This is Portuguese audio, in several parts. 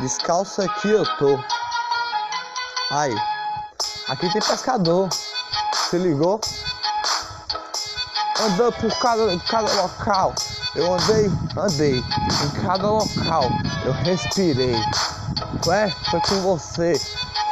Descalço aqui eu tô. Aí. Aqui tem pescador. Se ligou? Andando por cada, cada local. Eu andei, andei. Em cada local. Eu respirei. Ué, foi com você.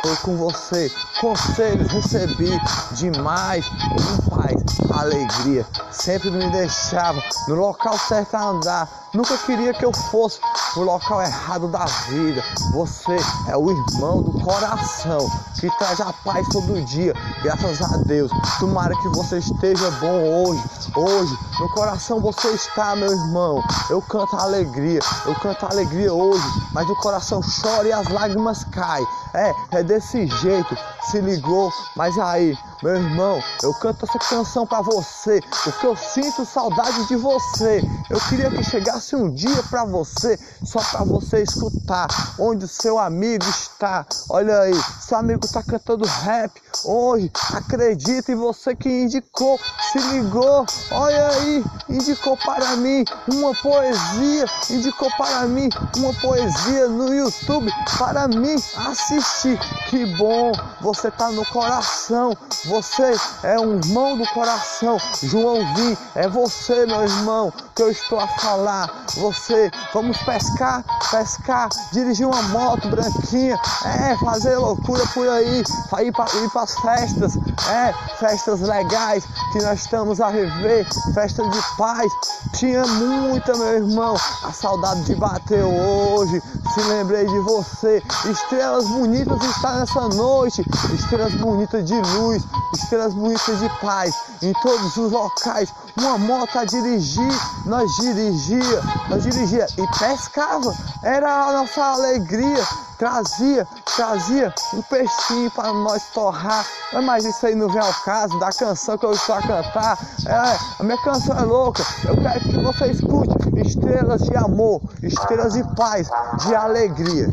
Foi com você. Conselhos recebi demais. Com paz, alegria. Sempre me deixava no local certo a andar. Nunca queria que eu fosse o local errado da vida. Você é o irmão do coração que traz a paz todo dia. Graças a Deus. Tomara que você esteja bom hoje. Hoje, no coração você está, meu irmão. Eu canto a alegria. Eu canto a alegria hoje. Mas o coração chora e as lágrimas caem. É, é desse jeito. Se ligou? Mas aí, meu irmão, eu canto essa canção para você, porque eu sinto saudade de você. Eu queria que chegasse um dia para você, só para você escutar onde o seu amigo está. Olha aí, seu amigo tá cantando rap hoje. Acredita em você que indicou, se ligou. Olha aí, indicou para mim uma poesia, indicou para mim uma poesia no YouTube para mim assistir. Que bom, você tá no coração. Você é um irmão do coração. Joãozinho, é você, meu irmão, que eu estou a falar. Você, vamos pescar, pescar, dirigir uma moto branquinha, é, fazer loucura por aí, ir para as festas, é, festas legais que nós estamos a rever, festas de paz. Tinha muita, meu irmão, a saudade de bater hoje. Se lembrei de você, estrelas bonitas estão nessa noite, estrelas bonitas de luz, estrelas bonitas de paz em todos os locais. Uma moto a dirigir, nós dirigia, nós dirigia e pescava. Era a nossa alegria. Trazia, trazia um peixinho para nós torrar. Mas isso aí não vem ao caso da canção que eu estou a cantar. É, a minha canção é louca. Eu quero que você escute estrelas de amor, estrelas de paz, de alegria.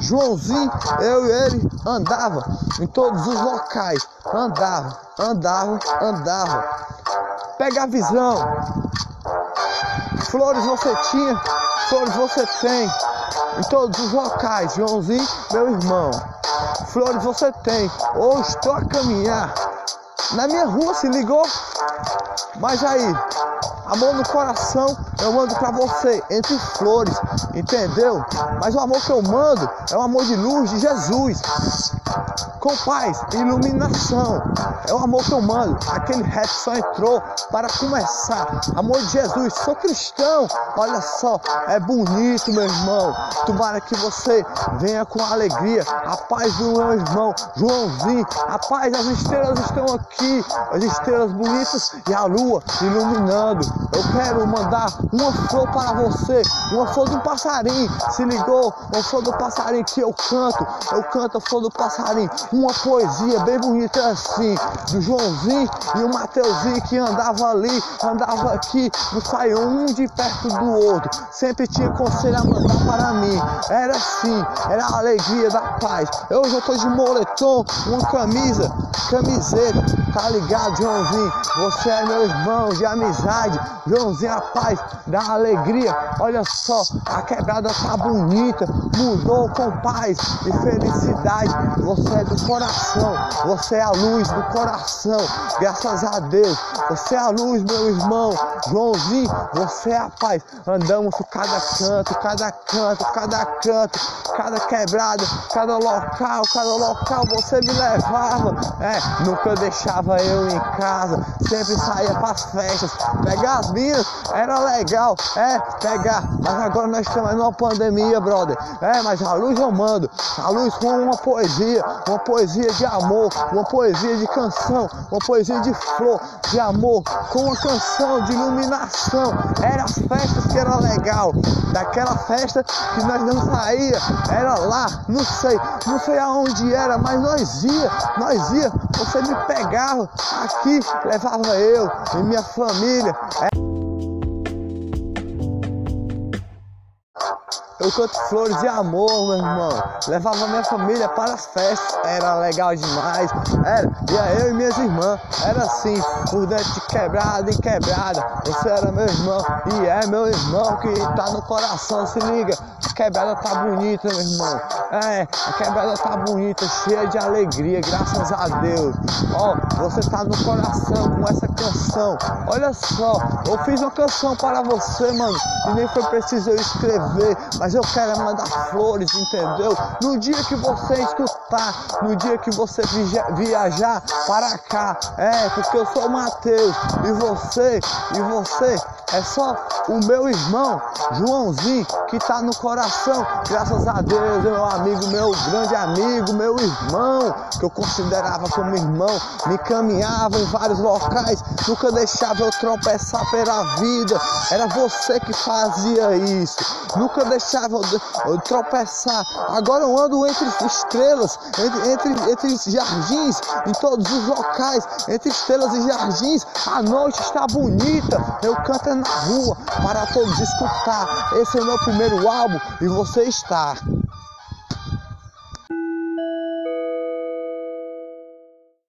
Joãozinho, eu e ele andava em todos os locais, andava, andava, andava. Pega a visão. Flores você tinha, flores você tem. Em todos os locais, Joãozinho, meu irmão. Flores você tem. Ou estou a caminhar. Na minha rua se ligou. Mas aí, amor no coração, eu mando para você, entre flores, entendeu? Mas o amor que eu mando é o amor de luz de Jesus com paz, iluminação. É o amor que eu mando. Aquele rap só entrou para começar. Amor de Jesus, sou cristão. Olha só, é bonito, meu irmão. Tomara que você venha com alegria. A paz do meu irmão Joãozinho. A paz, as estrelas estão aqui. As estrelas bonitas e a lua iluminando. Eu quero mandar uma flor para você. Uma flor do passarinho. Se ligou? Uma flor do passarinho que eu canto. Eu canto a flor do passarinho uma poesia bem bonita assim, do Joãozinho e o Mateuzinho que andava ali, andava aqui, não saiu um de perto do outro, sempre tinha conselho a mandar para mim. Era assim, era a alegria da paz. Eu já tô de moletom, uma camisa, camiseta, tá ligado, Joãozinho? Você é meu irmão de amizade, Joãozinho, a paz, da alegria. Olha só, a quebrada tá bonita, mudou com paz e felicidade. Você é do coração. Você é a luz do coração. Graças a Deus. Você é a luz, meu irmão. Joãozinho, você é a paz. Andamos por cada canto, cada canto, cada canto, cada quebrada, cada local, cada local você me levava. É, nunca deixava eu em casa. Sempre saía para as festas. Pegar as minhas era legal. É, pegar. Mas agora nós estamos numa pandemia, brother. É, mas a luz eu mando. A luz com uma poesia, uma poesia de amor, uma poesia de canção, uma poesia de flor, de amor, com uma canção de iluminação. Era as festas que era legal. Daquela festa que nós não saía, era lá, não sei, não sei aonde era, mas nós ia, nós ia, você me pegava aqui, levava eu e minha família. Eu canto flores de amor, meu irmão. Levava minha família para as festas, era legal demais. Era, ia eu e minhas irmãs, era assim, por dentro de quebrada em quebrada. Você era meu irmão e é meu irmão que tá no coração, se liga. A quebrada tá bonita, meu irmão. É, a quebrada tá bonita, cheia de alegria, graças a Deus. Ó, oh, você tá no coração com essa canção. Olha só, eu fiz uma canção para você, mano, e nem foi preciso eu escrever, mas eu quero mandar flores, entendeu? No dia que você escutar, no dia que você viajar para cá, é, porque eu sou Mateus, e você, e você é só o meu irmão, Joãozinho, que tá no coração. Graças a Deus, meu amigo, meu grande amigo, meu irmão, que eu considerava como irmão, me caminhava em vários locais, nunca deixava eu tropeçar pela vida. Era você que fazia isso, nunca deixava eu, eu tropeçar. Agora eu ando entre estrelas, entre, entre, entre jardins, em todos os locais, entre estrelas e jardins. A noite está bonita, eu canto na rua para todos escutar. Esse é o meu primeiro álbum e você está.